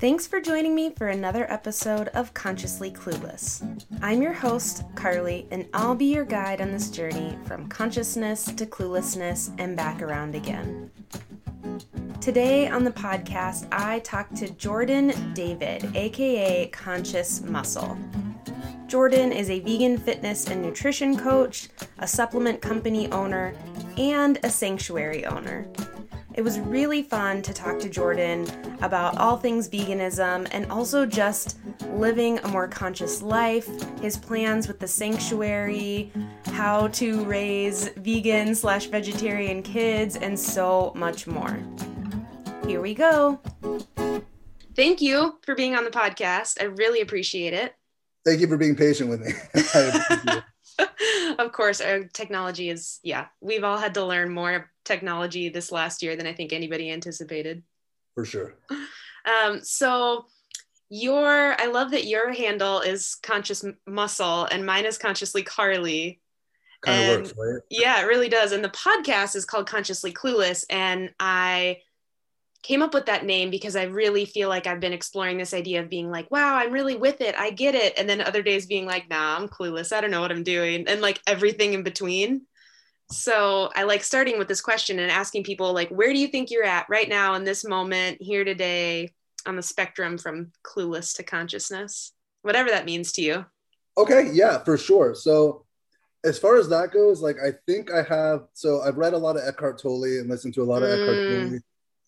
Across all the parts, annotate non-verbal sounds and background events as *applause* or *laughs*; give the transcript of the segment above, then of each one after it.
Thanks for joining me for another episode of Consciously Clueless. I'm your host, Carly, and I'll be your guide on this journey from consciousness to cluelessness and back around again. Today on the podcast, I talked to Jordan David, aka Conscious Muscle. Jordan is a vegan fitness and nutrition coach, a supplement company owner, and a sanctuary owner. It was really fun to talk to Jordan about all things veganism and also just living a more conscious life, his plans with the sanctuary, how to raise vegan slash vegetarian kids, and so much more. Here we go. Thank you for being on the podcast. I really appreciate it. Thank you for being patient with me. *laughs* *laughs* of course, our technology is, yeah, we've all had to learn more technology this last year than I think anybody anticipated. For sure. Um, so, your, I love that your handle is Conscious Muscle and mine is Consciously Carly. Kind of works, right? Yeah, it really does. And the podcast is called Consciously Clueless. And I, came up with that name because I really feel like I've been exploring this idea of being like, wow, I'm really with it. I get it. And then other days being like, nah, I'm clueless. I don't know what I'm doing. And like everything in between. So I like starting with this question and asking people, like, where do you think you're at right now in this moment, here today, on the spectrum from clueless to consciousness? Whatever that means to you. Okay. Yeah, for sure. So as far as that goes, like I think I have so I've read a lot of Eckhart Tolle and listened to a lot of mm. Eckhart Tolle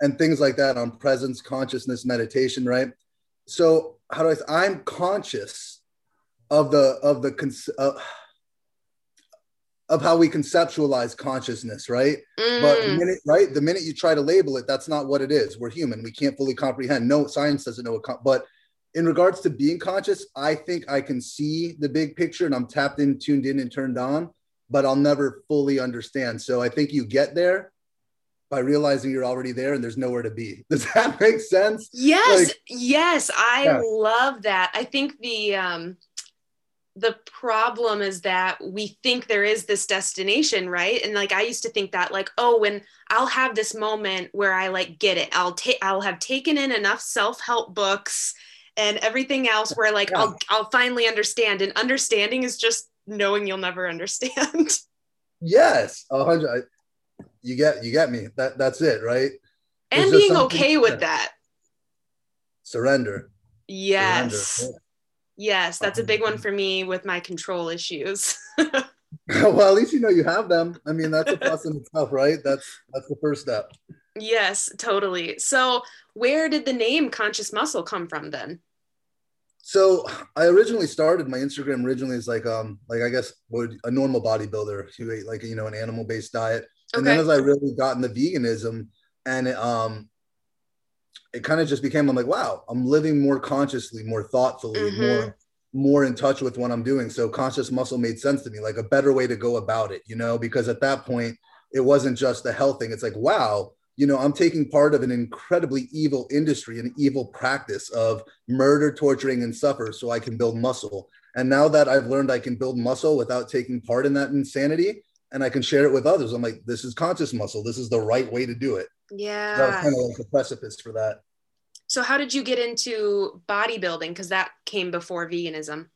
and things like that on presence, consciousness, meditation, right? So how do I? I'm conscious of the of the uh, of how we conceptualize consciousness, right? Mm. But the mm. minute, right, the minute you try to label it, that's not what it is. We're human. We can't fully comprehend. No science doesn't know what. Con- But in regards to being conscious, I think I can see the big picture, and I'm tapped in, tuned in, and turned on. But I'll never fully understand. So I think you get there by realizing you're already there and there's nowhere to be. *laughs* Does that make sense? Yes, like, yes, I yeah. love that. I think the um the problem is that we think there is this destination, right? And like I used to think that like, oh, when I'll have this moment where I like get it, I'll take I'll have taken in enough self-help books and everything else where like yeah. I'll I'll finally understand. And understanding is just knowing you'll never *laughs* understand. Yes, a hundred you get you get me. That that's it, right? And being okay with that. Surrender. Yes. Surrender. Yes, that's a big one for me with my control issues. *laughs* *laughs* well, at least you know you have them. I mean, that's a plus in itself, right? That's that's the first step. Yes, totally. So, where did the name Conscious Muscle come from then? So I originally started my Instagram originally is like um like I guess would a normal bodybuilder who ate like you know an animal based diet, and then as I really got into veganism and it, um it kind of just became I'm like wow I'm living more consciously, more thoughtfully, mm-hmm. more more in touch with what I'm doing. So conscious muscle made sense to me, like a better way to go about it, you know, because at that point it wasn't just the health thing. It's like wow you know, I'm taking part of an incredibly evil industry, an evil practice of murder, torturing, and suffer so I can build muscle. And now that I've learned I can build muscle without taking part in that insanity and I can share it with others, I'm like, this is conscious muscle. This is the right way to do it. Yeah. So that was kind of like the precipice for that. So, how did you get into bodybuilding? Because that came before veganism.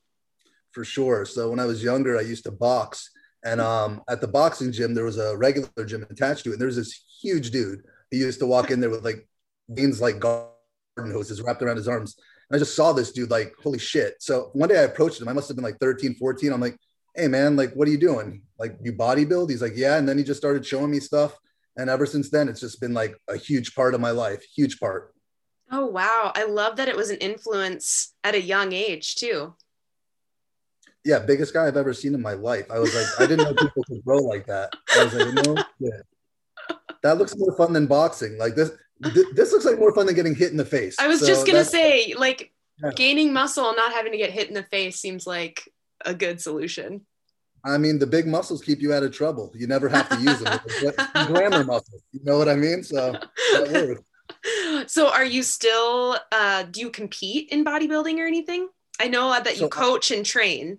For sure. So, when I was younger, I used to box and um, at the boxing gym, there was a regular gym attached to it. And there was this huge dude. He used to walk in there with like beans like garden hoses wrapped around his arms. And I just saw this dude like, holy shit. So one day I approached him. I must have been like 13, 14. I'm like, hey man, like, what are you doing? Like, you bodybuild? He's like, yeah. And then he just started showing me stuff. And ever since then, it's just been like a huge part of my life, huge part. Oh, wow. I love that it was an influence at a young age too yeah, biggest guy I've ever seen in my life. I was like, I didn't know *laughs* people could grow like that. I was like, no, yeah. that looks more fun than boxing. Like this, th- this looks like more fun than getting hit in the face. I was so just gonna say, like, yeah. gaining muscle and not having to get hit in the face seems like a good solution. I mean, the big muscles keep you out of trouble. You never have to use them. *laughs* grammar muscles. You know what I mean? So *laughs* So, are you still? Uh, do you compete in bodybuilding or anything? I know that you so, coach and train.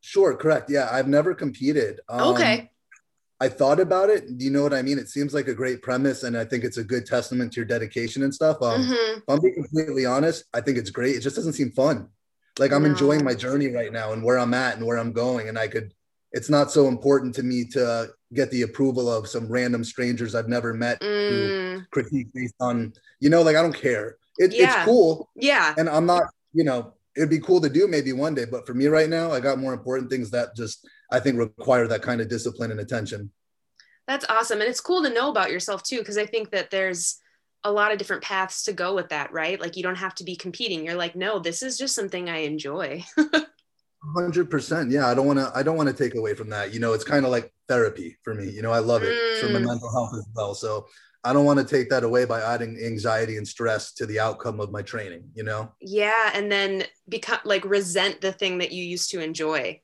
Sure, correct. Yeah, I've never competed. Um, okay. I thought about it. You know what I mean? It seems like a great premise, and I think it's a good testament to your dedication and stuff. Um, mm-hmm. If I'm being completely honest, I think it's great. It just doesn't seem fun. Like I'm no. enjoying my journey right now and where I'm at and where I'm going, and I could. It's not so important to me to get the approval of some random strangers I've never met mm. who critique based on, you know, like I don't care. It, yeah. It's cool. Yeah. And I'm not, you know, it'd be cool to do maybe one day, but for me right now, I got more important things that just I think require that kind of discipline and attention. That's awesome. And it's cool to know about yourself too, because I think that there's a lot of different paths to go with that, right? Like you don't have to be competing. You're like, no, this is just something I enjoy. *laughs* Hundred percent. Yeah, I don't want to. I don't want to take away from that. You know, it's kind of like therapy for me. You know, I love it mm. for my mm. mental health as well. So I don't want to take that away by adding anxiety and stress to the outcome of my training. You know. Yeah, and then become like resent the thing that you used to enjoy.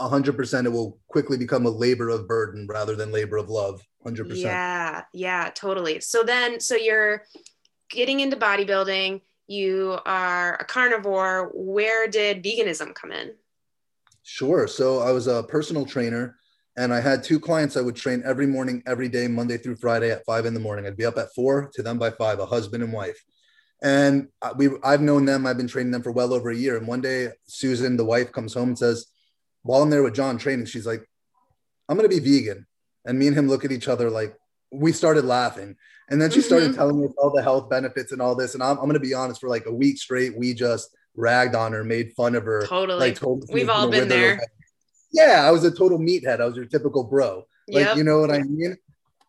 100% it will quickly become a labor of burden rather than labor of love 100% yeah yeah totally. So then so you're getting into bodybuilding you are a carnivore where did veganism come in? Sure so i was a personal trainer and i had two clients i would train every morning every day monday through friday at five in the morning. I'd be up at four to them by five a husband and wife. And uh, we i've known them i've been training them for well over a year. And one day susan the wife comes home and says while I'm there with John training, she's like, I'm going to be vegan. And me and him look at each other like, we started laughing. And then she started mm-hmm. telling me all the health benefits and all this. And I'm, I'm going to be honest, for like a week straight, we just ragged on her, made fun of her. Totally. Like, told We've all been there. Yeah, I was a total meathead. I was your typical bro. Like, yep. you know what I mean?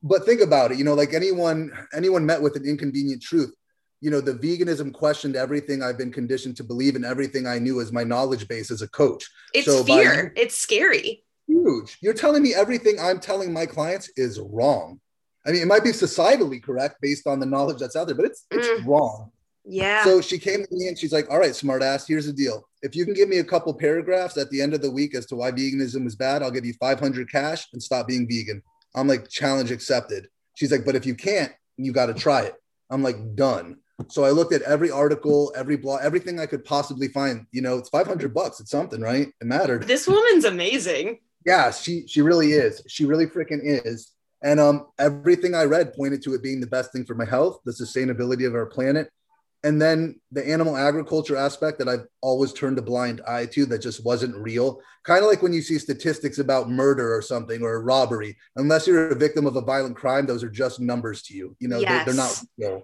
But think about it, you know, like anyone, anyone met with an inconvenient truth, you know, the veganism questioned everything I've been conditioned to believe and everything I knew as my knowledge base as a coach. It's so fear. By, it's scary. Huge. You're telling me everything I'm telling my clients is wrong. I mean, it might be societally correct based on the knowledge that's out there, but it's it's mm. wrong. Yeah. So she came to me and she's like, "All right, smartass, here's the deal. If you can give me a couple paragraphs at the end of the week as to why veganism is bad, I'll give you 500 cash and stop being vegan." I'm like, "Challenge accepted." She's like, "But if you can't, you got to try it." I'm like, "Done." So I looked at every article, every blog, everything I could possibly find. You know, it's 500 bucks. It's something, right? It mattered. This woman's amazing. Yeah, she she really is. She really freaking is. And um, everything I read pointed to it being the best thing for my health, the sustainability of our planet, and then the animal agriculture aspect that I've always turned a blind eye to that just wasn't real. Kind of like when you see statistics about murder or something or robbery, unless you're a victim of a violent crime, those are just numbers to you. You know, yes. they, are not real.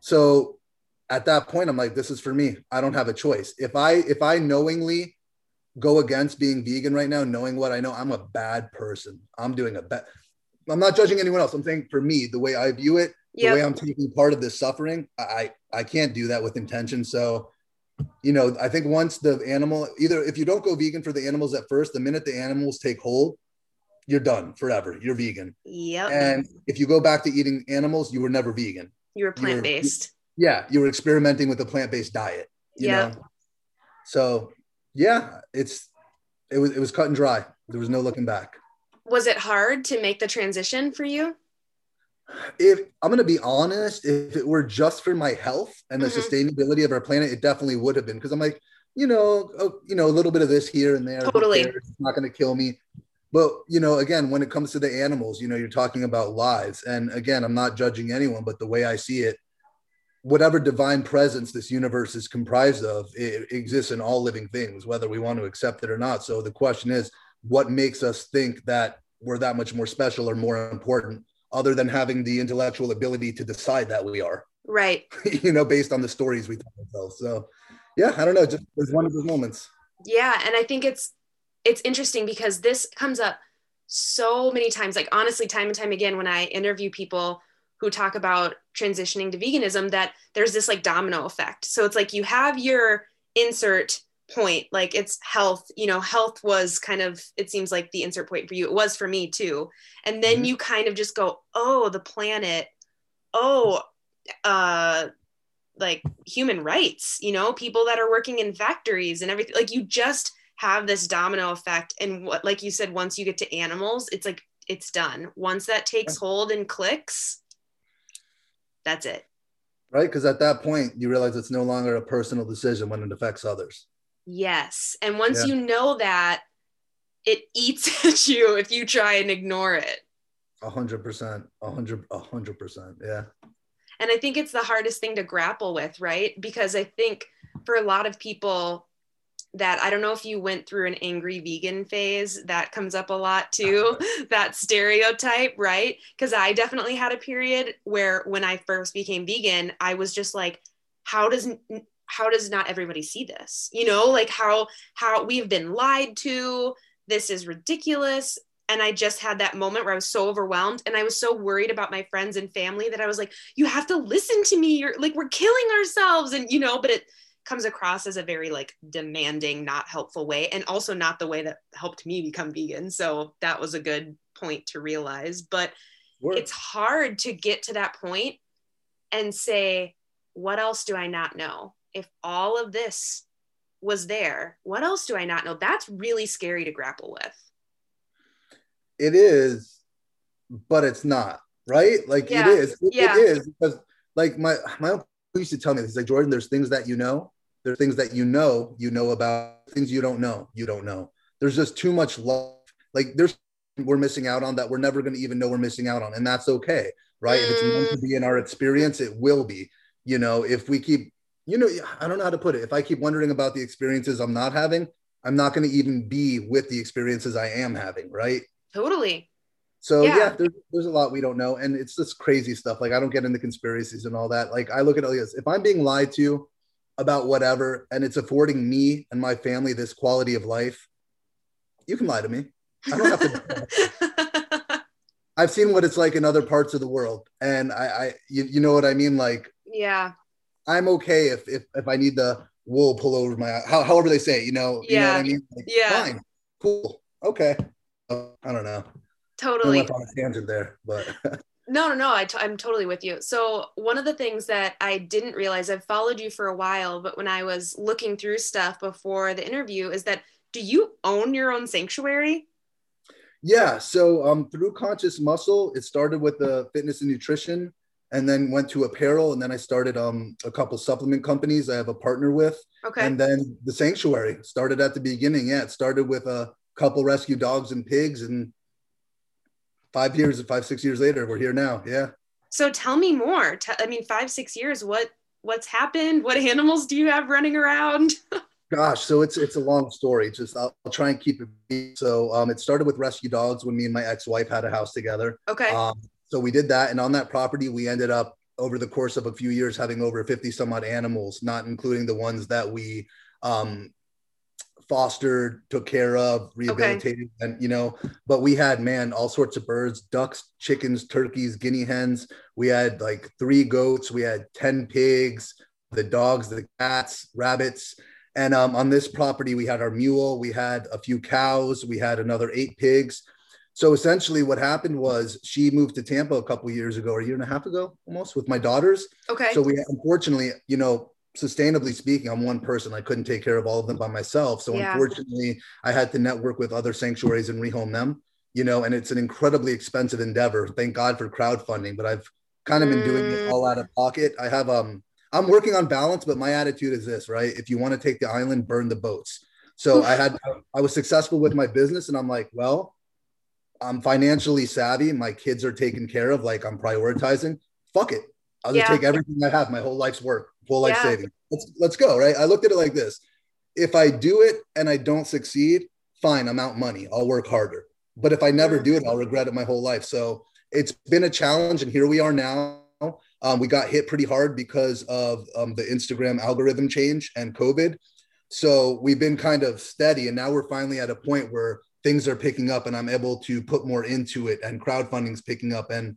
So at that point, I'm like, this is for me. I don't have a choice. If I if I knowingly go against being vegan right now, knowing what I know, I'm a bad person. I'm doing a bad. I'm not judging anyone else. I'm saying for me, the way I view it, yep. the way I'm taking part of this suffering, I I can't do that with intention. So, you know, I think once the animal, either if you don't go vegan for the animals at first, the minute the animals take hold, you're done forever. You're vegan. Yep. And if you go back to eating animals, you were never vegan. You were plant based. Yeah, you were experimenting with a plant based diet. yeah. So yeah, it's it was it was cut and dry. There was no looking back. Was it hard to make the transition for you? If I'm going to be honest, if it were just for my health and the mm-hmm. sustainability of our planet, it definitely would have been because I'm like, you know, oh, you know, a little bit of this here and there. Totally, it's not going to kill me. But you know, again, when it comes to the animals, you know, you're talking about lives, and again, I'm not judging anyone, but the way I see it, whatever divine presence this universe is comprised of, it exists in all living things, whether we want to accept it or not. So the question is, what makes us think that we're that much more special or more important, other than having the intellectual ability to decide that we are? Right. *laughs* you know, based on the stories we tell ourselves. So, yeah, I don't know. Just it's one of those moments. Yeah, and I think it's it's interesting because this comes up so many times like honestly time and time again when i interview people who talk about transitioning to veganism that there's this like domino effect. So it's like you have your insert point like it's health you know health was kind of it seems like the insert point for you. It was for me too. And then mm-hmm. you kind of just go oh the planet. Oh uh like human rights you know people that are working in factories and everything. Like you just have this domino effect. And what like you said once you get to animals it's like it's done. Once that takes hold and clicks that's it. Right? Because at that point you realize it's no longer a personal decision when it affects others. Yes. And once yeah. you know that it eats *laughs* at you if you try and ignore it. A hundred percent, a hundred, a hundred percent, yeah. And I think it's the hardest thing to grapple with, right? Because I think for a lot of people, that I don't know if you went through an angry vegan phase that comes up a lot uh-huh. too, *laughs* that stereotype, right? Because I definitely had a period where when I first became vegan, I was just like, how does how does not everybody see this? You know, like how how we've been lied to. This is ridiculous. And I just had that moment where I was so overwhelmed and I was so worried about my friends and family that I was like, you have to listen to me. You're like, we're killing ourselves. And, you know, but it, comes across as a very like demanding not helpful way and also not the way that helped me become vegan. So that was a good point to realize but Word. it's hard to get to that point and say what else do i not know? If all of this was there what else do i not know? That's really scary to grapple with. It is but it's not right? Like yeah. it is. It, yeah. it is because like my my uncle used to tell me he's like jordan there's things that you know there are things that you know, you know about things you don't know, you don't know. There's just too much love. Like there's we're missing out on that we're never going to even know we're missing out on. And that's okay. Right. Mm. If it's meant to be in our experience, it will be. You know, if we keep, you know, I don't know how to put it. If I keep wondering about the experiences I'm not having, I'm not going to even be with the experiences I am having. Right. Totally. So yeah, yeah there's, there's a lot we don't know. And it's just crazy stuff. Like I don't get into conspiracies and all that. Like I look at it like this. If I'm being lied to, about whatever and it's affording me and my family this quality of life, you can lie to me. I don't have to. *laughs* I've seen what it's like in other parts of the world, and I, I you, you know what I mean. Like, yeah, I'm okay if if if I need the wool pull over my how, however they say it, you know, yeah. you know what I mean. Like, yeah, fine, cool, okay. I don't know. Totally. I went on a tangent there, but *laughs* No, no, no. i t- I'm totally with you. So, one of the things that I didn't realize, I've followed you for a while, but when I was looking through stuff before the interview, is that do you own your own sanctuary? Yeah. So, um, through Conscious Muscle, it started with the fitness and nutrition and then went to apparel. And then I started um, a couple supplement companies I have a partner with. Okay. And then the sanctuary started at the beginning. Yeah. It started with a couple rescue dogs and pigs and five years, five six years later, we're here now. Yeah. So tell me more. I mean, five six years. What what's happened? What animals do you have running around? *laughs* Gosh, so it's it's a long story. Just I'll, I'll try and keep it. So um, it started with rescue dogs when me and my ex-wife had a house together. Okay. Um, so we did that, and on that property, we ended up over the course of a few years having over 50 some odd animals, not including the ones that we um, fostered, took care of, rehabilitated, okay. and you know, but we had man all sorts of birds, ducks, chickens, turkeys, guinea hens. We had like three goats, we had 10 pigs, the dogs, the cats, rabbits. And um, on this property, we had our mule, we had a few cows, we had another eight pigs. So essentially, what happened was she moved to Tampa a couple years ago, or a year and a half ago, almost with my daughters. Okay. So we unfortunately, you know, sustainably speaking, I'm one person. I couldn't take care of all of them by myself. So yeah. unfortunately, I had to network with other sanctuaries and rehome them, you know, and it's an incredibly expensive endeavor. Thank God for crowdfunding, but I've kind of been doing it mm. all out of pocket. I have um I'm working on balance, but my attitude is this, right? If you want to take the island, burn the boats. So I had *laughs* I was successful with my business and I'm like, well, I'm financially savvy. My kids are taken care of, like I'm prioritizing. Fuck it. I'll just yeah. take everything I have, my whole life's work, full life yeah. savings. Let's let's go, right? I looked at it like this. If I do it and I don't succeed, fine, I'm out money. I'll work harder. But if I never do it, I'll regret it my whole life. So it's been a challenge, and here we are now. Um, we got hit pretty hard because of um, the Instagram algorithm change and COVID. So we've been kind of steady, and now we're finally at a point where things are picking up, and I'm able to put more into it, and crowdfunding's picking up, and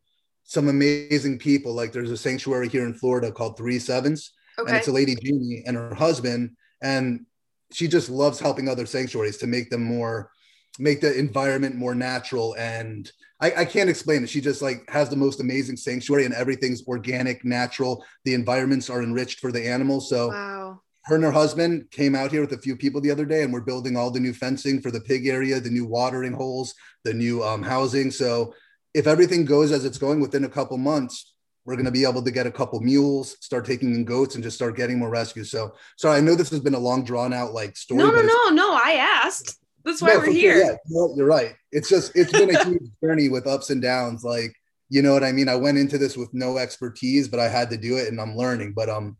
some amazing people. Like there's a sanctuary here in Florida called Three Sevens, okay. and it's a lady Jeannie and her husband, and she just loves helping other sanctuaries to make them more, make the environment more natural. And I, I can't explain it. She just like has the most amazing sanctuary, and everything's organic, natural. The environments are enriched for the animals. So. Wow her and her husband came out here with a few people the other day and we're building all the new fencing for the pig area the new watering holes the new um, housing so if everything goes as it's going within a couple months, we're going to be able to get a couple mules, start taking in goats, and just start getting more rescues. So, sorry, I know this has been a long, drawn out like story. No, no, no, no. I asked. That's why no, we're here. Sure, yeah, you're right. It's just it's been a huge *laughs* journey with ups and downs. Like, you know what I mean? I went into this with no expertise, but I had to do it and I'm learning. But um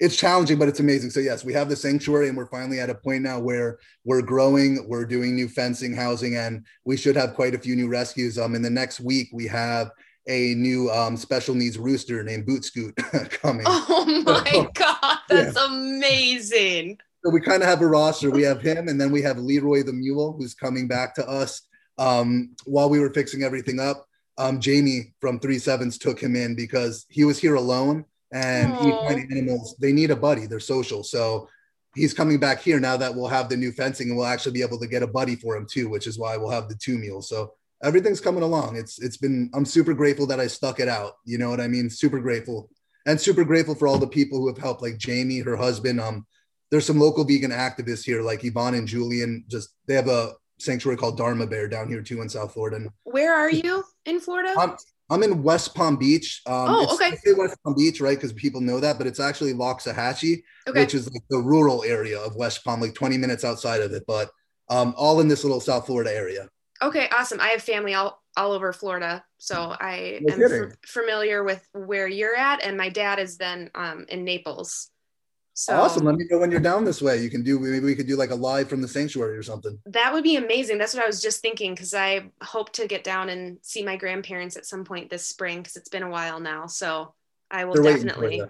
it's challenging, but it's amazing. So yes, we have the sanctuary and we're finally at a point now where we're growing, we're doing new fencing, housing, and we should have quite a few new rescues. Um in the next week we have a new um, special needs rooster named Boot Scoot *laughs* coming. Oh my *laughs* god, that's yeah. amazing. So we kind of have a roster. We have him, and then we have Leroy the Mule, who's coming back to us um, while we were fixing everything up. Um, Jamie from Three Sevens took him in because he was here alone, and equine animals they need a buddy. They're social, so he's coming back here now that we'll have the new fencing, and we'll actually be able to get a buddy for him too, which is why we'll have the two mules. So everything's coming along. It's it's been I'm super grateful that I stuck it out. You know what I mean? Super grateful, and super grateful for all the people who have helped, like Jamie, her husband. Um, there's some local vegan activists here, like Yvonne and Julian. Just they have a sanctuary called Dharma Bear down here too in South Florida. And Where are you in Florida? I'm, I'm in West Palm Beach. Um, oh, okay. West Palm Beach, right? Because people know that, but it's actually Loxahatchee, okay. which is like the rural area of West Palm, like 20 minutes outside of it, but um, all in this little South Florida area. Okay, awesome. I have family all all over Florida, so I no am f- familiar with where you're at, and my dad is then um, in Naples. So awesome. Let me know when you're down this way. You can do maybe we could do like a live from the sanctuary or something. That would be amazing. That's what I was just thinking because I hope to get down and see my grandparents at some point this spring because it's been a while now. So I will They're definitely.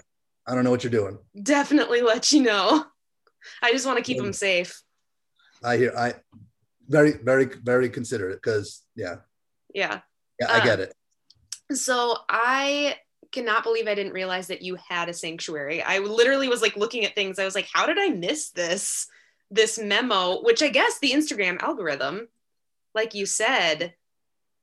I don't know what you're doing. Definitely let you know. *laughs* I just want to keep yeah. them safe. I hear. I very, very, very considerate because yeah. Yeah. Yeah, I get um, it. So I cannot believe I didn't realize that you had a sanctuary. I literally was like looking at things. I was like, how did I miss this? This memo, which I guess the Instagram algorithm, like you said.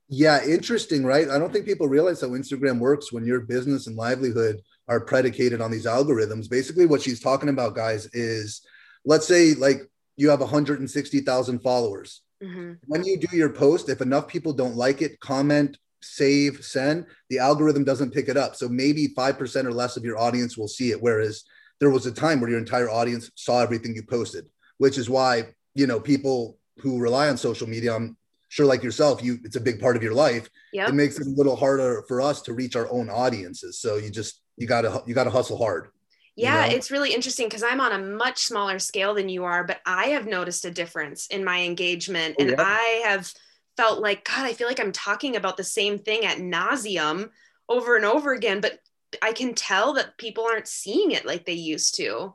Yeah, interesting, right? I don't think people realize how Instagram works when your business and livelihood are predicated on these algorithms. Basically, what she's talking about, guys, is let's say like you have 160,000 followers. Mm-hmm. When you do your post, if enough people don't like it, comment, save, send, the algorithm doesn't pick it up. So maybe 5% or less of your audience will see it. Whereas there was a time where your entire audience saw everything you posted, which is why, you know, people who rely on social media, I'm sure like yourself, you it's a big part of your life. Yep. It makes it a little harder for us to reach our own audiences. So you just you gotta you gotta hustle hard. Yeah, you know? it's really interesting because I'm on a much smaller scale than you are, but I have noticed a difference in my engagement. Oh, and yeah. I have felt like, God, I feel like I'm talking about the same thing at nauseum over and over again, but I can tell that people aren't seeing it like they used to.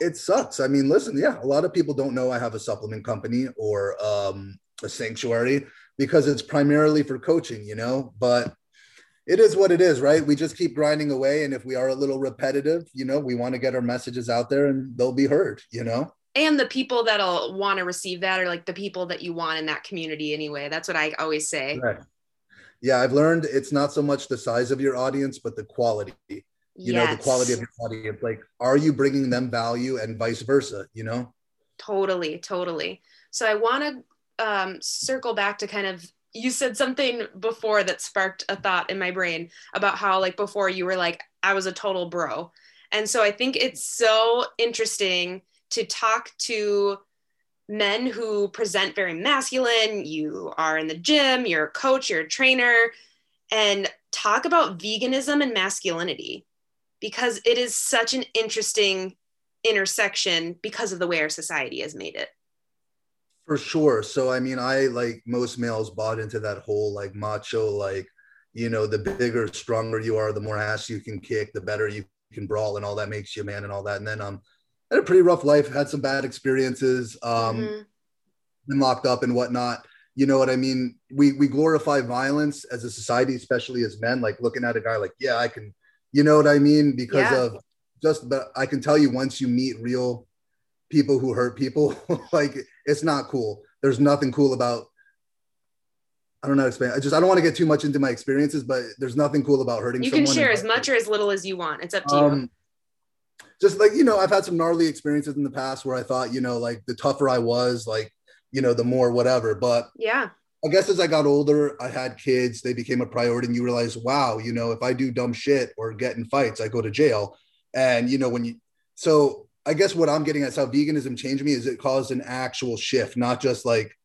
It sucks. I mean, listen, yeah, a lot of people don't know I have a supplement company or um, a sanctuary because it's primarily for coaching, you know, but it is what it is, right? We just keep grinding away. And if we are a little repetitive, you know, we want to get our messages out there and they'll be heard, you know? And the people that'll want to receive that are like the people that you want in that community anyway. That's what I always say. Right. Yeah, I've learned it's not so much the size of your audience, but the quality. You yes. know, the quality of your audience. Like, are you bringing them value and vice versa, you know? Totally, totally. So I want to um, circle back to kind of you said something before that sparked a thought in my brain about how like before you were like I was a total bro. And so I think it's so interesting to talk to men who present very masculine. You are in the gym, you're a coach, you're a trainer, and talk about veganism and masculinity because it is such an interesting intersection because of the way our society has made it. For sure. So I mean, I like most males bought into that whole like macho, like, you know, the bigger, stronger you are, the more ass you can kick, the better you can brawl, and all that makes you a man and all that. And then um had a pretty rough life, had some bad experiences, um, mm-hmm. been locked up and whatnot. You know what I mean? We we glorify violence as a society, especially as men, like looking at a guy like, yeah, I can, you know what I mean? Because yeah. of just but I can tell you once you meet real people who hurt people. *laughs* like it's not cool. There's nothing cool about. I don't know how to explain. I just I don't want to get too much into my experiences, but there's nothing cool about hurting. You can share as much or as little as you want. It's up to um, you. Just like you know, I've had some gnarly experiences in the past where I thought you know, like the tougher I was, like you know, the more whatever. But yeah, I guess as I got older, I had kids. They became a priority, and you realize, wow, you know, if I do dumb shit or get in fights, I go to jail. And you know, when you so I guess what I'm getting at is how veganism changed me is it caused an actual shift, not just like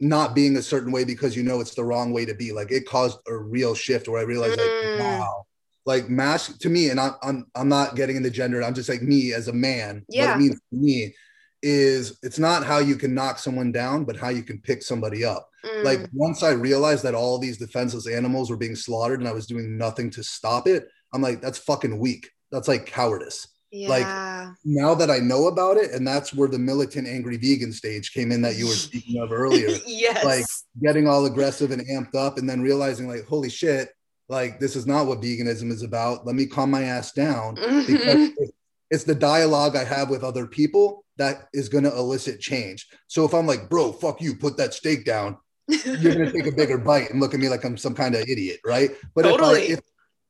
not being a certain way because you know it's the wrong way to be. Like it caused a real shift where I realized mm. like, wow, like mask to me, and I'm, I'm I'm not getting into gender. I'm just like me as a man. Yeah. What it means to me is it's not how you can knock someone down, but how you can pick somebody up. Mm. Like once I realized that all these defenseless animals were being slaughtered and I was doing nothing to stop it, I'm like, that's fucking weak. That's like cowardice. Yeah. Like now that I know about it, and that's where the militant angry vegan stage came in that you were *laughs* speaking of earlier. yes. Like getting all aggressive and amped up, and then realizing, like, holy shit, like this is not what veganism is about. Let me calm my ass down because mm-hmm. it's the dialogue I have with other people that is going to elicit change. So if I'm like, bro, fuck you, put that steak down, you're going to take a *laughs* bigger bite and look at me like I'm some kind of idiot, right? But totally. if I, if,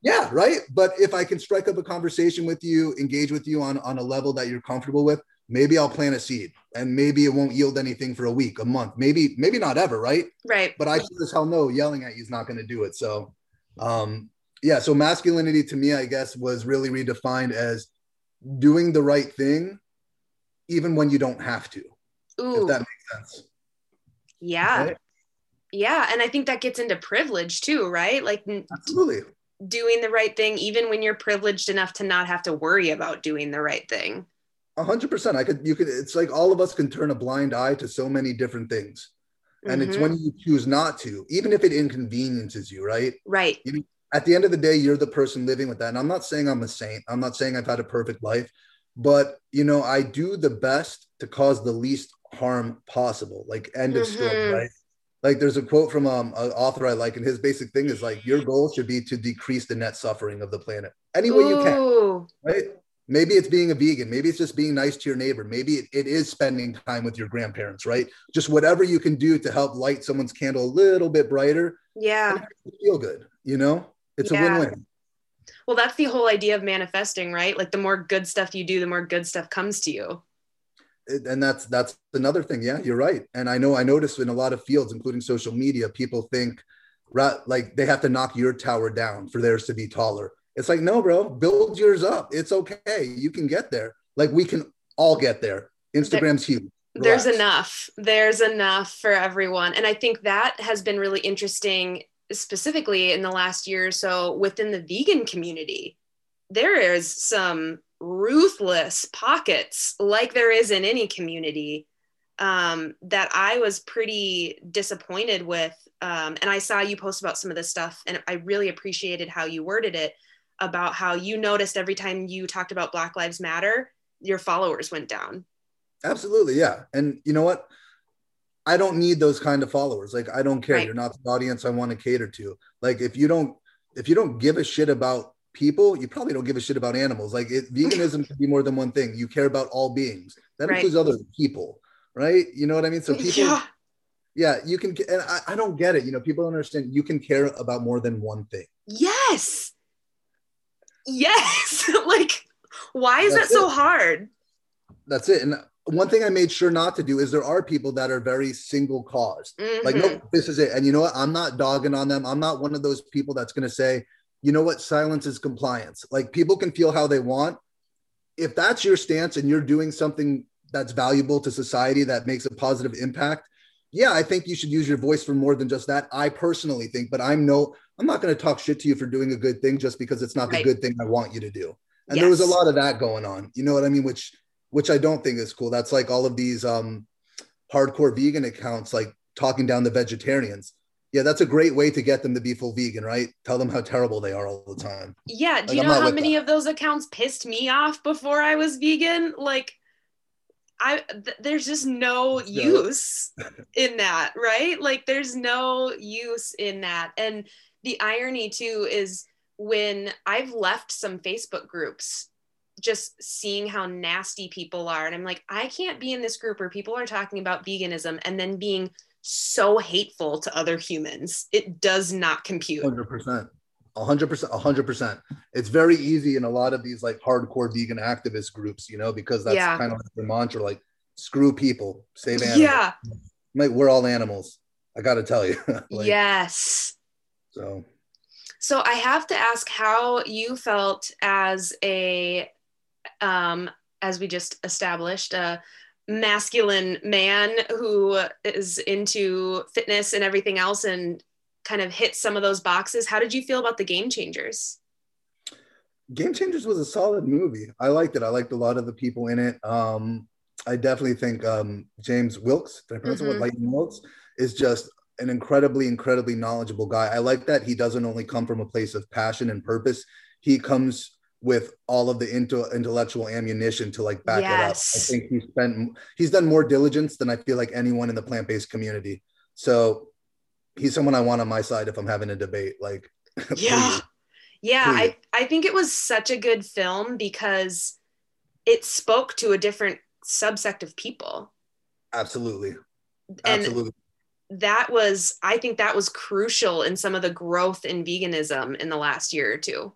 yeah, right. But if I can strike up a conversation with you, engage with you on, on a level that you're comfortable with, maybe I'll plant a seed and maybe it won't yield anything for a week, a month, maybe, maybe not ever, right? Right. But I sure as hell know yelling at you is not going to do it. So, um, yeah. So masculinity to me, I guess, was really redefined as doing the right thing even when you don't have to. Ooh. If that makes sense. Yeah. Okay? Yeah. And I think that gets into privilege too, right? Like absolutely doing the right thing, even when you're privileged enough to not have to worry about doing the right thing. A hundred percent. I could, you could, it's like all of us can turn a blind eye to so many different things. And mm-hmm. it's when you choose not to, even if it inconveniences you, right? Right. You, at the end of the day, you're the person living with that. And I'm not saying I'm a saint. I'm not saying I've had a perfect life, but you know i do the best to cause the least harm possible like end of mm-hmm. story right like there's a quote from um, an author i like and his basic thing is like your goal should be to decrease the net suffering of the planet any way Ooh. you can right maybe it's being a vegan maybe it's just being nice to your neighbor maybe it, it is spending time with your grandparents right just whatever you can do to help light someone's candle a little bit brighter yeah feel good you know it's yeah. a win-win well, that's the whole idea of manifesting, right? Like the more good stuff you do, the more good stuff comes to you. And that's that's another thing. Yeah, you're right. And I know I notice in a lot of fields, including social media, people think right, like they have to knock your tower down for theirs to be taller. It's like, no, bro, build yours up. It's okay. You can get there. Like we can all get there. Instagram's huge. Relax. There's enough. There's enough for everyone. And I think that has been really interesting specifically in the last year or so within the vegan community, there is some ruthless pockets, like there is in any community, um, that I was pretty disappointed with. Um, and I saw you post about some of this stuff, and I really appreciated how you worded it about how you noticed every time you talked about Black Lives Matter, your followers went down. Absolutely, yeah. And you know what? I don't need those kind of followers. Like I don't care. Right. You're not the audience I want to cater to. Like if you don't if you don't give a shit about people, you probably don't give a shit about animals. Like it, veganism can be more than one thing. You care about all beings. That right. includes other people, right? You know what I mean? So people yeah, yeah you can and I, I don't get it. You know, people don't understand you can care about more than one thing. Yes. Yes. *laughs* like why is That's that so hard? That's it. And one thing I made sure not to do is there are people that are very single cause. Mm-hmm. Like, no, this is it. And you know what? I'm not dogging on them. I'm not one of those people that's going to say, you know what? Silence is compliance. Like, people can feel how they want. If that's your stance and you're doing something that's valuable to society that makes a positive impact, yeah, I think you should use your voice for more than just that. I personally think, but I'm no, I'm not going to talk shit to you for doing a good thing just because it's not right. the good thing I want you to do. And yes. there was a lot of that going on. You know what I mean? Which which I don't think is cool. That's like all of these um, hardcore vegan accounts, like talking down the vegetarians. Yeah, that's a great way to get them to be full vegan, right? Tell them how terrible they are all the time. Yeah. Do like, you know how many that. of those accounts pissed me off before I was vegan? Like, I th- there's just no use in that, right? Like, there's no use in that. And the irony too is when I've left some Facebook groups just seeing how nasty people are. And I'm like, I can't be in this group where people are talking about veganism and then being so hateful to other humans. It does not compute. 100%. 100% 100% it's very easy in a lot of these like hardcore vegan activist groups you know because that's yeah. kind of like the mantra like screw people save animals yeah like we're all animals i gotta tell you *laughs* like, yes so so i have to ask how you felt as a um, as we just established, a masculine man who is into fitness and everything else and kind of hit some of those boxes. How did you feel about the game changers? Game Changers was a solid movie. I liked it. I liked a lot of the people in it. Um, I definitely think um, James Wilks, did I pronounce mm-hmm. it Lightning Wilks, is just an incredibly, incredibly knowledgeable guy. I like that he doesn't only come from a place of passion and purpose. He comes with all of the into, intellectual ammunition to like back yes. it up. I think he spent he's done more diligence than I feel like anyone in the plant-based community. So he's someone I want on my side if I'm having a debate. Like *laughs* yeah. Yeah, I, I think it was such a good film because it spoke to a different subsect of people. Absolutely. And Absolutely. That was, I think that was crucial in some of the growth in veganism in the last year or two.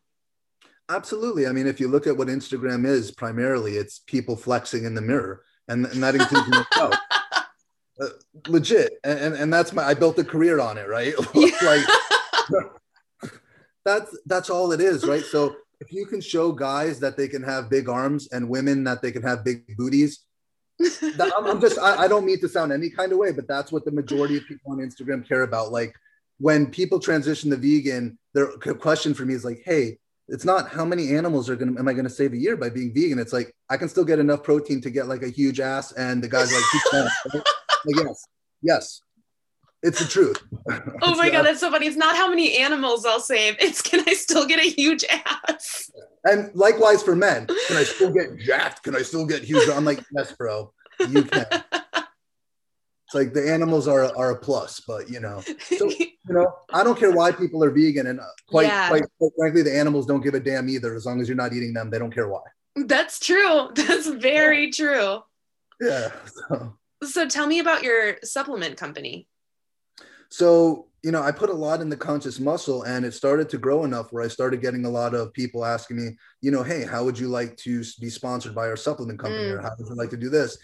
Absolutely. I mean, if you look at what Instagram is, primarily it's people flexing in the mirror, and, and that includes myself. *laughs* Uh, legit, and, and that's my. I built a career on it, right? *laughs* like that's that's all it is, right? So if you can show guys that they can have big arms and women that they can have big booties, I'm, I'm, just I, I don't mean to sound any kind of way, but that's what the majority of people on Instagram care about. Like when people transition to vegan, their question for me is like, hey, it's not how many animals are gonna am I gonna save a year by being vegan? It's like I can still get enough protein to get like a huge ass, and the guys like, like yes, yes, it's the truth. Oh my god, that's so funny. It's not how many animals I'll save. It's can I still get a huge ass? And likewise for men, can I still get jacked? Can I still get huge? I'm like, yes, bro, you can. It's like the animals are are a plus, but you know, so *laughs* you know, I don't care why people are vegan, and uh, quite, yeah. quite quite frankly, the animals don't give a damn either. As long as you're not eating them, they don't care why. That's true. *laughs* That's very true. Yeah. So. so tell me about your supplement company. So, you know, I put a lot in the conscious muscle and it started to grow enough where I started getting a lot of people asking me, you know, hey, how would you like to be sponsored by our supplement company mm. or how would you like to do this?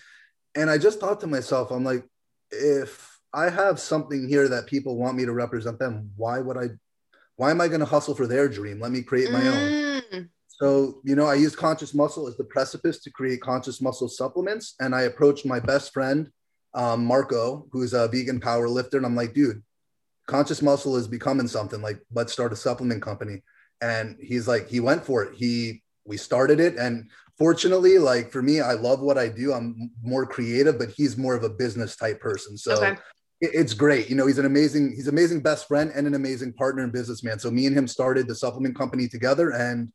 And I just thought to myself, I'm like, if I have something here that people want me to represent them, why would I, why am I going to hustle for their dream? Let me create my mm. own. So, you know, I used conscious muscle as the precipice to create conscious muscle supplements. And I approached my best friend um, Marco, who's a vegan power lifter. And I'm like, dude, conscious muscle is becoming something like, let's start a supplement company. And he's like, he went for it. He, we started it. And fortunately, like for me, I love what I do. I'm more creative, but he's more of a business type person. So okay. it, it's great. You know, he's an amazing, he's amazing best friend and an amazing partner and businessman. So me and him started the supplement company together and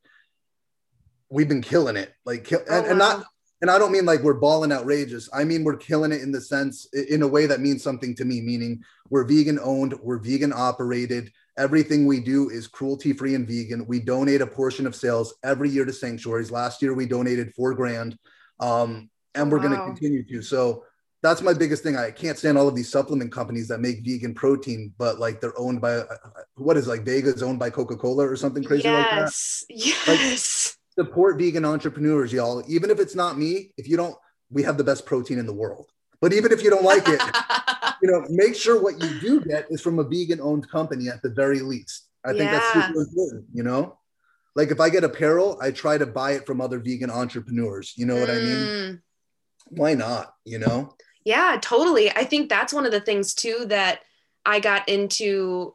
we've been killing it. Like, and, oh, wow. and not, and I don't mean like we're balling outrageous. I mean we're killing it in the sense in a way that means something to me, meaning we're vegan owned, we're vegan operated. Everything we do is cruelty free and vegan. We donate a portion of sales every year to sanctuaries. Last year we donated four grand, um, and we're wow. going to continue to. So that's my biggest thing. I can't stand all of these supplement companies that make vegan protein, but like they're owned by uh, what is like Vega's owned by Coca Cola or something crazy yes. like that. Yes. Like, support vegan entrepreneurs, y'all. Even if it's not me, if you don't, we have the best protein in the world. But even if you don't like it, *laughs* you know, make sure what you do get is from a vegan owned company at the very least. I think yeah. that's super important, you know? Like if I get apparel, I try to buy it from other vegan entrepreneurs. You know what mm. I mean? Mm. Why not? You know? Yeah, totally. I think that's one of the things too that I got into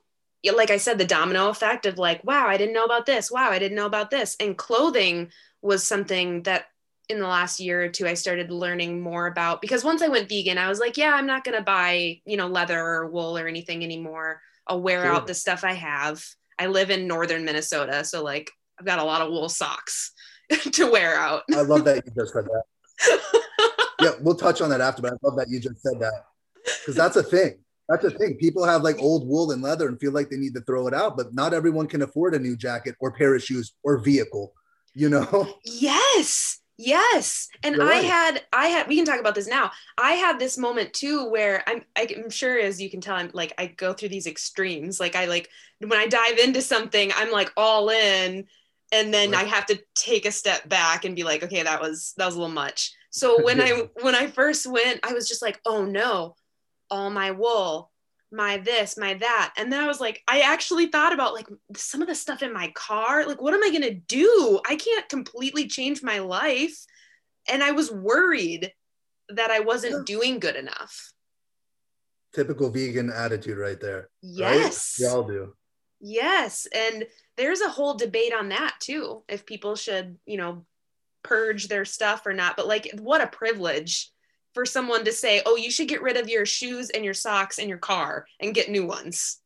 like I said, the domino effect of like, wow, I didn't know about this. Wow, I didn't know about this. And clothing was something that in the last year or two I started learning more about because once I went vegan, I was like, yeah, I'm not gonna buy, you know, leather or wool or anything anymore. I'll wear sure. out the stuff I have. I live in northern Minnesota, so like I've got a lot of wool socks *laughs* to wear out. I love that you just said that. *laughs* yeah, we'll touch on that after, but I love that you just said that because that's a thing. That's the thing. People have like old wool and leather and feel like they need to throw it out, but not everyone can afford a new jacket or pair of shoes or vehicle, you know? *laughs* Yes. Yes. And You're I had, I had, we can talk about this now. I had this moment too where I'm, I'm sure as you can tell, I'm like, I go through these extremes. Like I like, when I dive into something, I'm like all in and then right. I have to take a step back and be like, okay, that was, that was a little much. So *laughs* when I, when I first went, I was just like, oh no, all my wool my this my that and then i was like i actually thought about like some of the stuff in my car like what am i going to do i can't completely change my life and I was worried that I wasn't doing good enough. Typical vegan attitude right there. Yes. Right? We all do. Yes. And there's a whole debate on that too, if people should, you know, purge their stuff or not. But like, what a privilege for someone to say, oh, you should get rid of your shoes and your socks and your car and get new ones.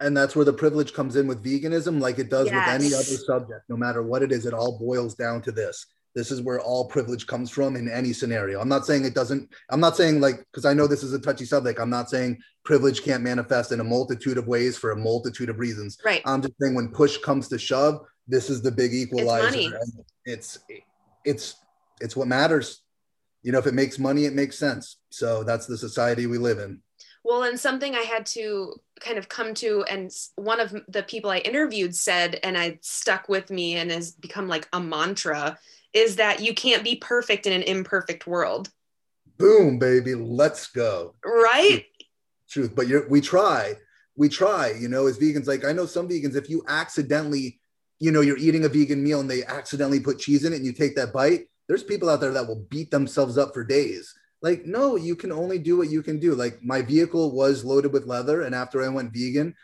And that's where the privilege comes in with veganism, like it does yes. with any other subject, no matter what it is, it all boils down to this. This is where all privilege comes from in any scenario. I'm not saying it doesn't, I'm not saying like, because I know this is a touchy subject, I'm not saying privilege can't manifest in a multitude of ways for a multitude of reasons. Right. I'm just saying when push comes to shove, this is the big equalizer. It's, it's it's it's what matters. You know, if it makes money, it makes sense. So that's the society we live in. Well, and something I had to kind of come to, and one of the people I interviewed said, and I stuck with me and has become like a mantra, is that you can't be perfect in an imperfect world. Boom, baby, let's go. Right? Truth, but you're, we try, we try. You know, as vegans, like I know some vegans, if you accidentally you know, you're eating a vegan meal and they accidentally put cheese in it and you take that bite, there's people out there that will beat themselves up for days. Like, no, you can only do what you can do. Like, my vehicle was loaded with leather. And after I went vegan,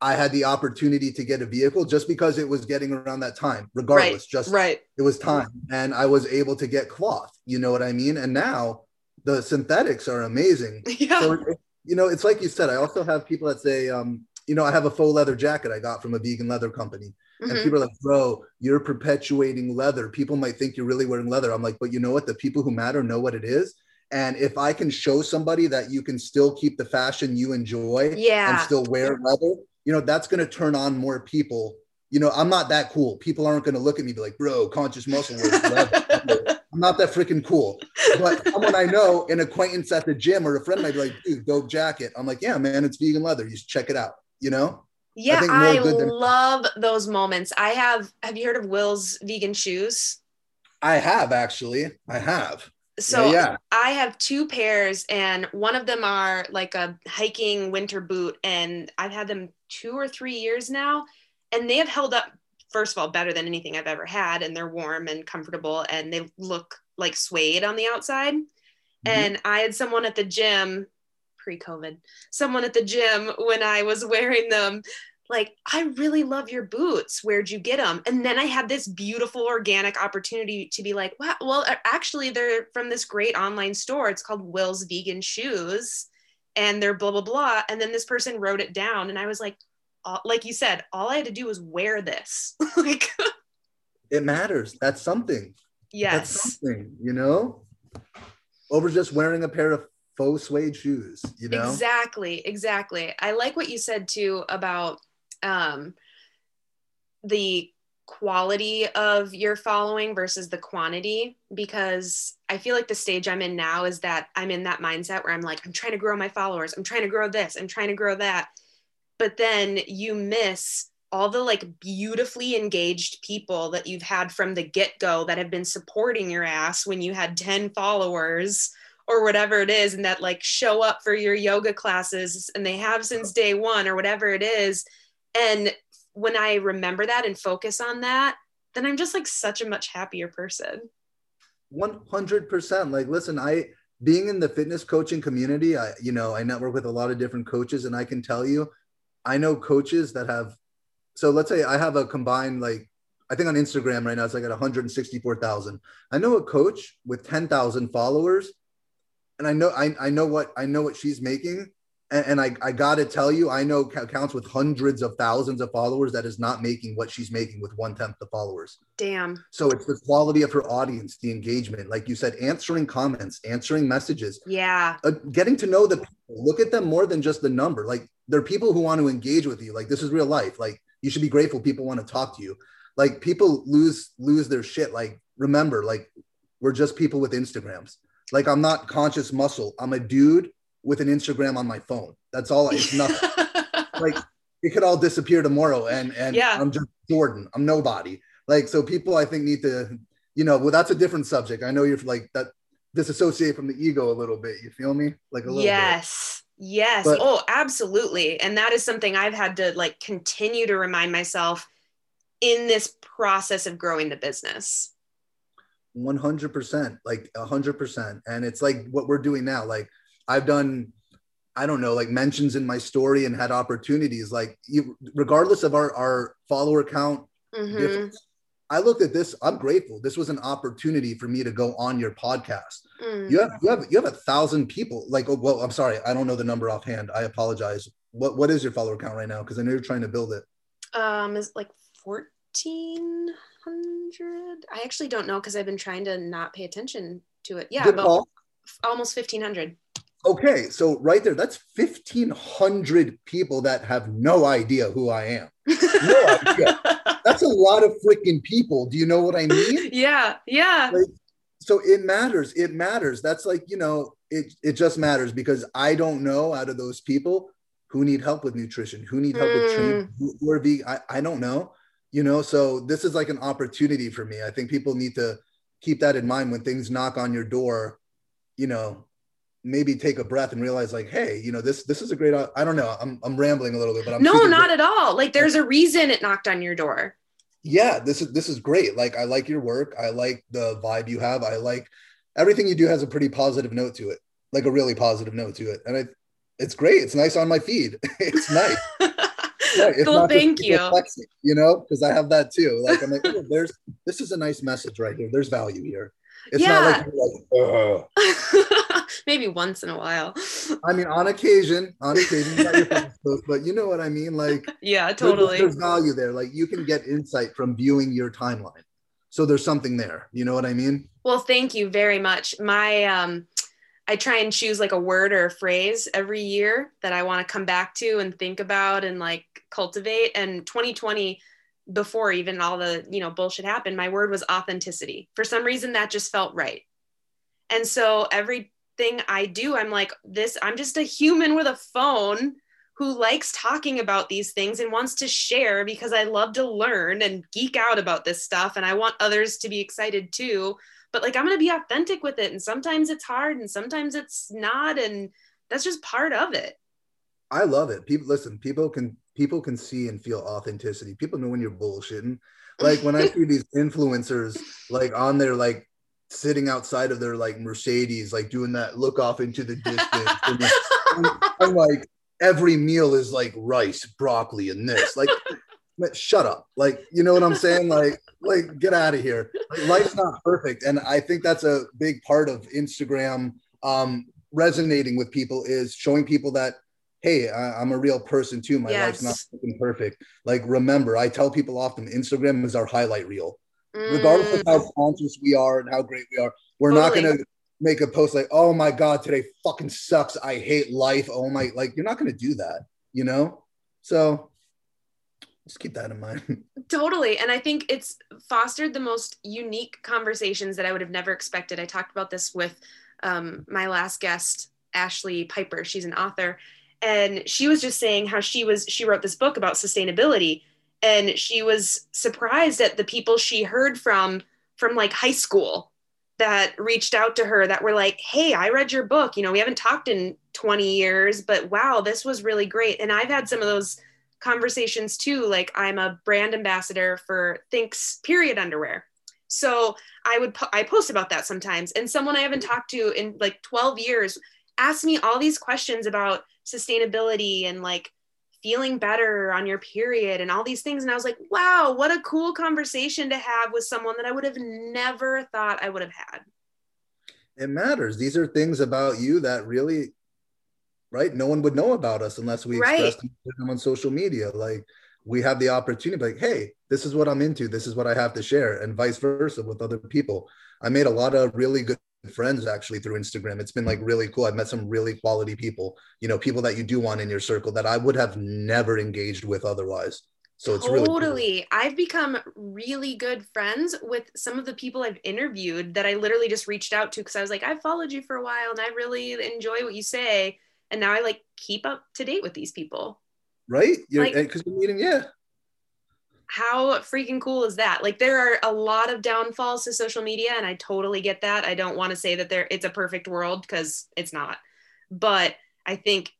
I had the opportunity to get a vehicle just because it was getting around that time, regardless. Right, just right. It was time. And I was able to get cloth. You know what I mean? And now the synthetics are amazing. *laughs* Yeah. So, you know, it's like you said, I also have people that say, um, you know, I have a faux leather jacket I got from a vegan leather company. Mm-hmm. And people are like, bro, you're perpetuating leather. People might think you're really wearing leather. I'm like, but you know what? The people who matter know what it is. And if I can show somebody that you can still keep the fashion you enjoy yeah. and still wear leather, you know, that's going to turn on more people. You know, I'm not that cool. People aren't going to look at me be like, bro, conscious muscle. *laughs* I'm not that freaking cool. But someone I know, an acquaintance at the gym or a friend might be like, dude, dope jacket. I'm like, yeah, man, it's vegan leather. You should check it out, you know? Yeah, I, I love those moments. I have. Have you heard of Will's vegan shoes? I have actually. I have. So yeah, yeah, I have two pairs, and one of them are like a hiking winter boot, and I've had them two or three years now, and they have held up. First of all, better than anything I've ever had, and they're warm and comfortable, and they look like suede on the outside. Mm-hmm. And I had someone at the gym pre-COVID, someone at the gym when I was wearing them like i really love your boots. Where'd you get them and then i had this beautiful organic opportunity to be like wow well actually they're from this great online store. It's called will's vegan shoes and they're blah blah blah. And then this person wrote it down and i was like like you said all i had to do was wear this. *laughs* Like it matters. That's something. Yes. that's something you know? Over just wearing a pair of faux suede shoes you know exactly exactly i like what you said too about um the quality of your following versus the quantity because I feel like the stage I'm in now is that I'm in that mindset where I'm like I'm trying to grow my followers, I'm trying to grow this, I'm trying to grow that. But then you miss all the like beautifully engaged people that you've had from the get-go that have been supporting your ass when you had 10 followers or whatever it is and that like show up for your yoga classes and they have since day one or whatever it is. And when i remember that and focus on that then i'm just like such a much happier person. 100% like listen i being in the fitness coaching community i you know i network with a lot of different coaches and i can tell you i know coaches that have so let's say i have a combined like i think on instagram right now it's like at 164000 i know a coach with 10000 followers and i know I, I know what i know what she's making and, and I, I got to tell you, I know accounts with hundreds of thousands of followers that is not making what she's making with one tenth the followers. Damn. So it's the quality of her audience, the engagement, like you said, answering comments, answering messages. Yeah. Uh, getting to know the people. Look at them more than just the number. Like they're people who want to engage with you. Like this is real life. Like you should be grateful people want to talk to you. Like people lose lose their shit. Like remember, like we're just people with Instagrams. Like I'm not conscious muscle. I'm a dude with an Instagram on my phone. That's all. It's *laughs* nothing. like it could all disappear tomorrow, and and yeah. I'm just Jordan. I'm nobody. Like so, people I think need to, you know, well, that's a different subject. I know you're like that disassociate from the ego a little bit. You feel me? Like a little. Yes. Bit. Yes. But, oh, absolutely. And that is something I've had to like continue to remind myself in this process of growing the business. 100% like 100% and it's like what we're doing now like i've done i don't know like mentions in my story and had opportunities like you, regardless of our our follower count mm-hmm. i looked at this i'm grateful. This was an opportunity for me to go on your podcast. Mm. you have you have you have a thousand people like oh, well i'm sorry i don't know the number offhand. I apologize. What what is your follower count right now? Because i know you're trying to build it. Um is like 14 1500 i actually don't know because i've been trying to not pay attention to it. Yeah about almost 1500 okay so right there that's 1500 people that have no idea who i am. *laughs* No idea. that's a lot of freaking people. Do you know what i mean? *laughs* Yeah yeah. Like, so it matters it matters. That's like you know it, it just matters because i don't know out of those people who need help with nutrition who need help mm. with training who, who are being I, I don't know you know? So this is like an opportunity for me. I think people need to keep that in mind when things knock on your door you know maybe take a breath and realize like hey you know this this is a great i don't know i'm, I'm rambling a little bit but i'm no not great. at all. Like there's a reason it knocked on your door. Yeah this is this is great. Like i like your work. I like the vibe you have. I like everything you do has a pretty positive note to it like a really positive note to it. And i it's great. It's nice on my feed. *laughs* It's nice *laughs* right. well, thank you. you know, because I have that too. Like I'm like, oh, there's this is a nice message right here. There's value here. It's yeah. not like, *laughs* maybe once in a while. I mean, on occasion, on occasion, *laughs* but you know what I mean. Like, yeah, totally. There's, there's value there. Like you can get insight from viewing your timeline. So there's something there. You know what I mean? Well, thank you very much. My um I try and choose like a word or a phrase every year that I want to come back to and think about and like cultivate. And 2020, before even all the you know bullshit happened, my word was authenticity. For some reason, that just felt right. And so everything I do, I'm like this. I'm just a human with a phone who likes talking about these things and wants to share because I love to learn and geek out about this stuff, and I want others to be excited too but like i'm going to be authentic with it and sometimes it's hard and sometimes it's not and that's just part of it. I love it. People listen people can people can see and feel authenticity. People know when you're bullshitting. Like when i *laughs* see these influencers like on their like sitting outside of their like mercedes like doing that look off into the distance *laughs* and I'm, I'm like every meal is like rice broccoli and this. Like shut up. Like you know what i'm saying? Like like get out of here. Life's not perfect. And i think that's a big part of instagram um resonating with people is showing people that hey I, am a real person too. My yes. life's not perfect. Like remember i tell people often instagram is our highlight reel. Mm. regardless of how conscious we are and how great we are we're totally. not going to make a post like oh my god today fucking sucks. I hate life. Oh my like you're not going to do that you know? So just keep that in mind. *laughs* totally. And I think it's fostered the most unique conversations that I would have never expected. I talked about this with um, my last guest, Ashlee Piper. She's an author. And she was just saying how she was, she wrote this book about sustainability. And she was surprised at the people she heard from, from like high school that reached out to her that were like, Hey, I read your book. You know, we haven't talked in 20 years, but wow, this was really great. And I've had some of those conversations too like i'm a brand ambassador for Thinx period underwear. So i would po- i post about that sometimes. And someone i haven't talked to in like 12 years asked me all these questions about sustainability and like feeling better on your period and all these things. And i was like wow what a cool conversation to have with someone that i would have never thought i would have had. It matters. These are things about you that really right? No one would know about us unless we right. express them on social media. Like we have the opportunity, like, hey, this is what I'm into. This is what I have to share, and vice versa with other people. I made a lot of really good friends actually through Instagram. It's been like really cool. I've met some really quality people, you know, people that you do want in your circle that I would have never engaged with otherwise. So it's totally. really totally. Cool. I've become really good friends with some of the people I've interviewed that I literally just reached out to because I was like, I've followed you for a while and I really enjoy what you say and now I like keep up to date with these people. Right? You're because like, you're meeting, yeah. How freaking cool is that? Like there are a lot of downfalls to social media, and I totally get that. I don't want to say that there it's a perfect world because it's not. But I think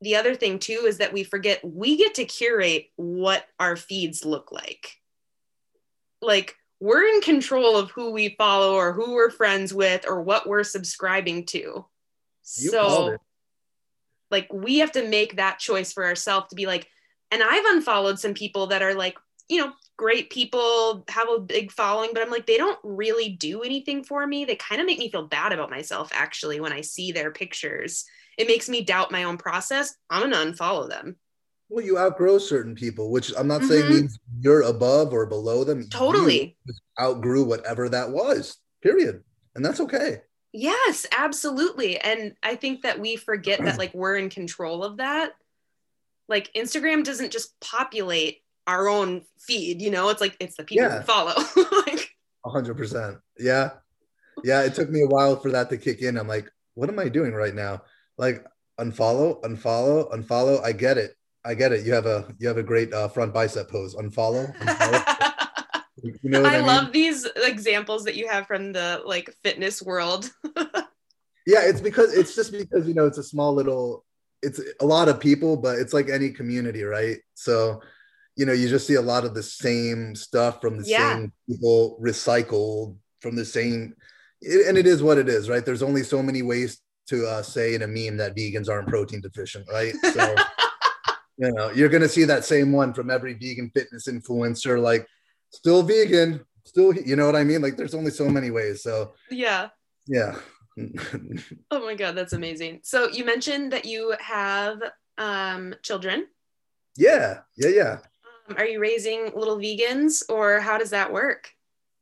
the other thing too is that we forget we get to curate what our feeds look like. Like we're in control of who we follow or who we're friends with or what we're subscribing to. You so like we have to make that choice for ourselves to be like, and I've unfollowed some people that are like, you know, great people, have a big following, but I'm like, they don't really do anything for me. They kind of make me feel bad about myself actually when I see their pictures. It makes me doubt my own process. I'm gonna unfollow them. Well, you outgrow certain people, which I'm not mm-hmm. saying means you're above or below them. Totally. outgrew whatever that was, period. And that's okay. Yes, absolutely. And I think that we forget that *clears throat* like we're in control of that. Like Instagram doesn't just populate our own feed, you know, it's like it's the people yeah. we follow. *laughs* like 100%. Yeah. Yeah, it took me a while for that to kick in. I'm like, what am I doing right now? Like unfollow, unfollow, unfollow. I get it. I get it. You have a you have a great uh, front bicep pose. Unfollow. unfollow. *laughs* you know I, I mean? love these examples that you have from the like fitness world. *laughs* yeah, it's because it's just because you know it's a small little. It's a lot of people, but it's like any community, right? So, you know, you just see a lot of the same stuff from the yeah. same people recycled from the same, and it is what it is, right? There's only so many ways to uh, say in a meme that vegans aren't protein deficient, right? So *laughs* you know you're going to see that same one from every vegan fitness influencer like still vegan. Still you know what i mean? Like there's only so many ways so. Yeah. Yeah. *laughs* Oh my god that's amazing. So you mentioned that you have um children? Yeah yeah yeah. Um, are you raising little vegans or how does that work?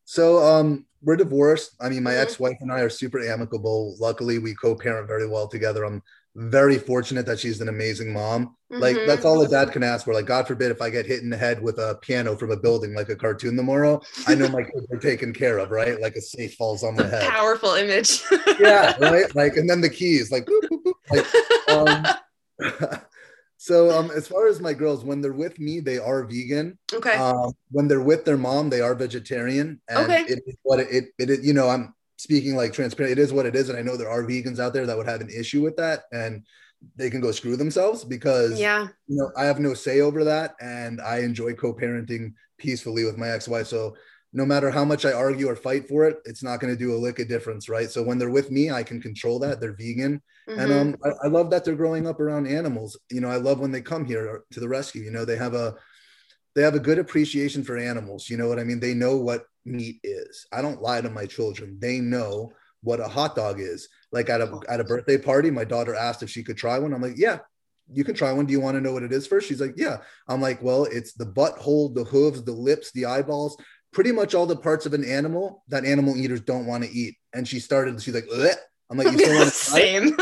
So um we're divorced i mean my mm-hmm. ex-wife and i are super amicable luckily we co-parent very well together i'm very fortunate that she's an amazing mom. Mm-hmm. Like that's all a dad can ask for. Like God forbid if I get hit in the head with a piano from a building like a cartoon tomorrow, I know my kids are taken care of, right? Like a safe falls on my head. Powerful image. yeah, *laughs* right. Like and then the keys, like, boop, boop, boop. like um, *laughs* so um as far as my girls, when they're with me, they are vegan. Okay. Um, when they're with their mom, they are vegetarian. And okay. it is what it, it, it you know, I'm speaking like transparent, it is what it is. And I know there are vegans out there that would have an issue with that and they can go screw themselves because yeah, you know, I have no say over that. And I enjoy co-parenting peacefully with my ex-wife. So no matter how much I argue or fight for it, it's not going to do a lick of difference, right? So when they're with me, I can control that. They're vegan, mm-hmm. and um, I, I, love that they're growing up around animals. You know, I love when they come here to the rescue. You know, they have a they have a good appreciation for animals. You know what I mean? They know what meat is. I don't lie to my children. They know what a hot dog is. Like at a at a birthday party, my daughter asked if she could try one. I'm like, yeah, you can try one. Do you want to know what it is first? She's like, yeah. I'm like, well, it's the butthole, the hooves, the lips, the eyeballs, pretty much all the parts of an animal that animal eaters don't want to eat. And she started, she's like, Bleh. I'm like, you still want to *laughs* same?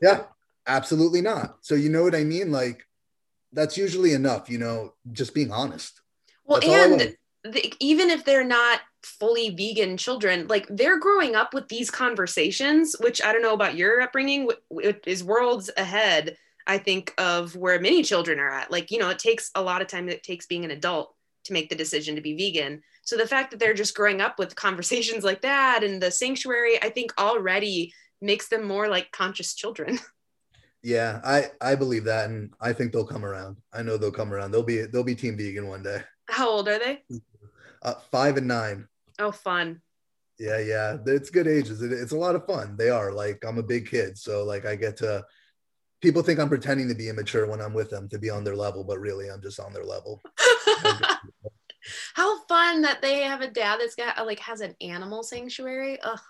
Yeah, absolutely not. So you know what I mean? Like that's usually enough, you know, just being honest. Well, that's and the, even if they're not fully vegan children, like they're growing up with these conversations, which I don't know about your upbringing, is worlds ahead, I think, of where many children are at. Like, you know, it takes a lot of time it takes being an adult to make the decision to be vegan. So the fact that they're just growing up with conversations *laughs* like that and the sanctuary, I think already makes them more like conscious children. *laughs* Yeah, I I believe that, and I think they'll come around. I know they'll come around. They'll be they'll be team vegan one day. How old are they? Uh, five and nine. Oh, fun. Yeah, yeah, it's good ages. It, it's a lot of fun. They are like I'm a big kid, so like I get to. People think I'm pretending to be immature when I'm with them to be on their level, but really I'm just on their level. *laughs* *laughs* How fun that they have a dad that's got like has an animal sanctuary. Ugh.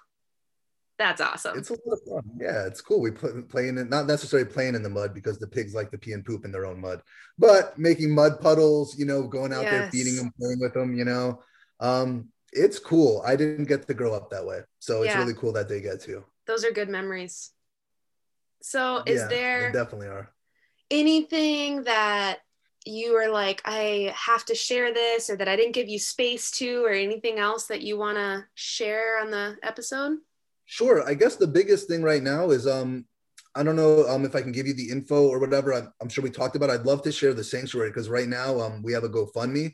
That's awesome. It's a lot of fun. Yeah, it's cool. We play playing it, not necessarily playing in the mud because the pigs like to pee and poop in their own mud, but making mud puddles, you know, going out yes. there feeding them, playing with them, you know. Um, it's cool. I didn't get to grow up that way. So it's yeah. really cool that they get to. Those are good memories. So is yeah, there definitely are anything that you are like, I have to share this or that I didn't give you space to, or anything else that you want to share on the episode? Sure. I guess the biggest thing right now is um I don't know um, if I can give you the info or whatever. I'm, I'm sure we talked about. I'd love to share the sanctuary because right now um, we have a GoFundMe,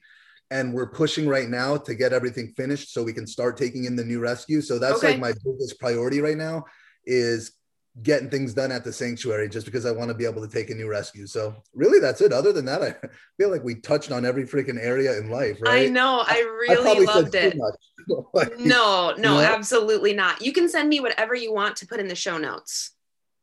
and we're pushing right now to get everything finished so we can start taking in the new rescue. So that's okay. like my biggest priority right now is getting things done at the sanctuary just because I want to be able to take a new rescue. So really that's it. Other than that, I *laughs* feel like we touched on every freaking area in life, right? I know. I really I loved it. *laughs* like, no, no, you know? absolutely not. You can send me whatever you want to put in the show notes.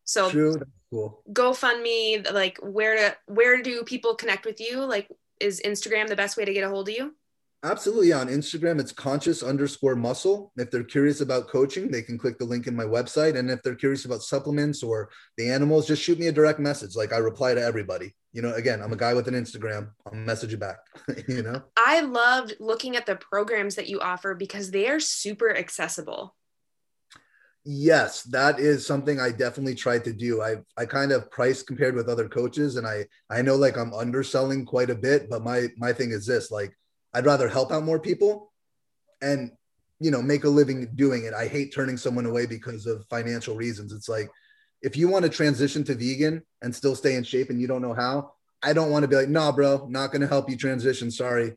So True. Cool. GoFundMe, like where to where do people connect with you? Like is Instagram the best way to get a hold of you? Absolutely. On Instagram, it's conscious underscore muscle. If they're curious about coaching, they can click the link in my website. And if they're curious about supplements or the animals, just shoot me a direct message. Like I reply to everybody. You know, again, I'm a guy with an Instagram. I'll message you back. *laughs* you know, I loved looking at the programs that you offer because they are super accessible. Yes, that is something I definitely tried to do. I I kind of price compared with other coaches, and I I know like I'm underselling quite a bit, but my my thing is this like I'd rather help out more people and you know make a living doing it. I hate turning someone away because of financial reasons. It's like if you want to transition to vegan and still stay in shape and you don't know how, I don't want to be like, nah, bro, not going to help you transition. Sorry.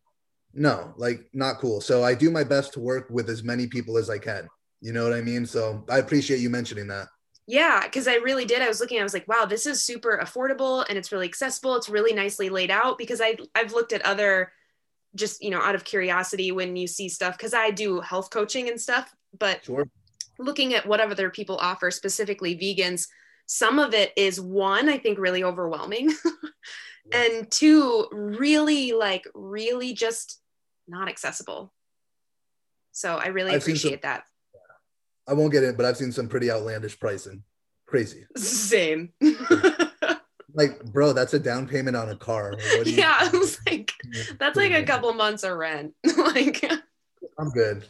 No, like not cool. So I do my best to work with as many people as I can. You know what I mean? So I appreciate you mentioning that. Yeah, because I really did. I was looking, I was like, wow, this is super affordable and it's really accessible. It's really nicely laid out because I I've looked at other just you know out of curiosity when you see stuff because i do health coaching and stuff but sure. looking at what other people offer specifically vegans some of it is one i think really overwhelming *laughs* and two really like really just not accessible. So i really I've appreciate some, that. I won't get in but i've seen some pretty outlandish pricing. Crazy. *laughs* Same *laughs* like, bro, that's a down payment on a car. *laughs* yeah, I was like, *laughs* that's like a couple months of rent. *laughs* like, I'm good.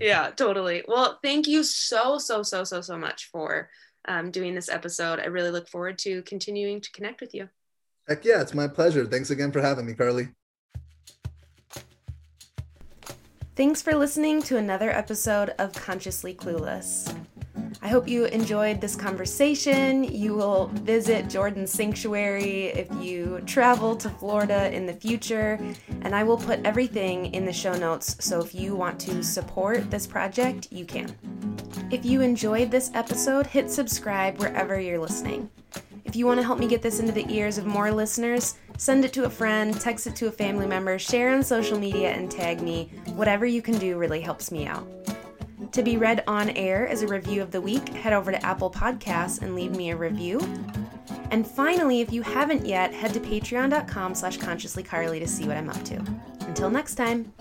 Yeah, totally. Well, thank you so, so, so, so, so much for um, doing this episode. I really look forward to continuing to connect with you. Heck yeah, it's my pleasure. Thanks again for having me, Carly. Thanks for listening to another episode of Consciously Clueless. I hope you enjoyed this conversation. You will visit Jordan's sanctuary if you travel to Florida in the future, and I will put everything in the show notes so if you want to support this project, you can. If you enjoyed this episode, hit subscribe wherever you're listening. If you want to help me get this into the ears of more listeners, send it to a friend, text it to a family member, share on social media, and tag me. Whatever you can do really helps me out. To be read on air as a review of the week, head over to Apple Podcasts and leave me a review. And finally, if you haven't yet, head to patreon.com slash consciouslycarly to see what I'm up to. Until next time.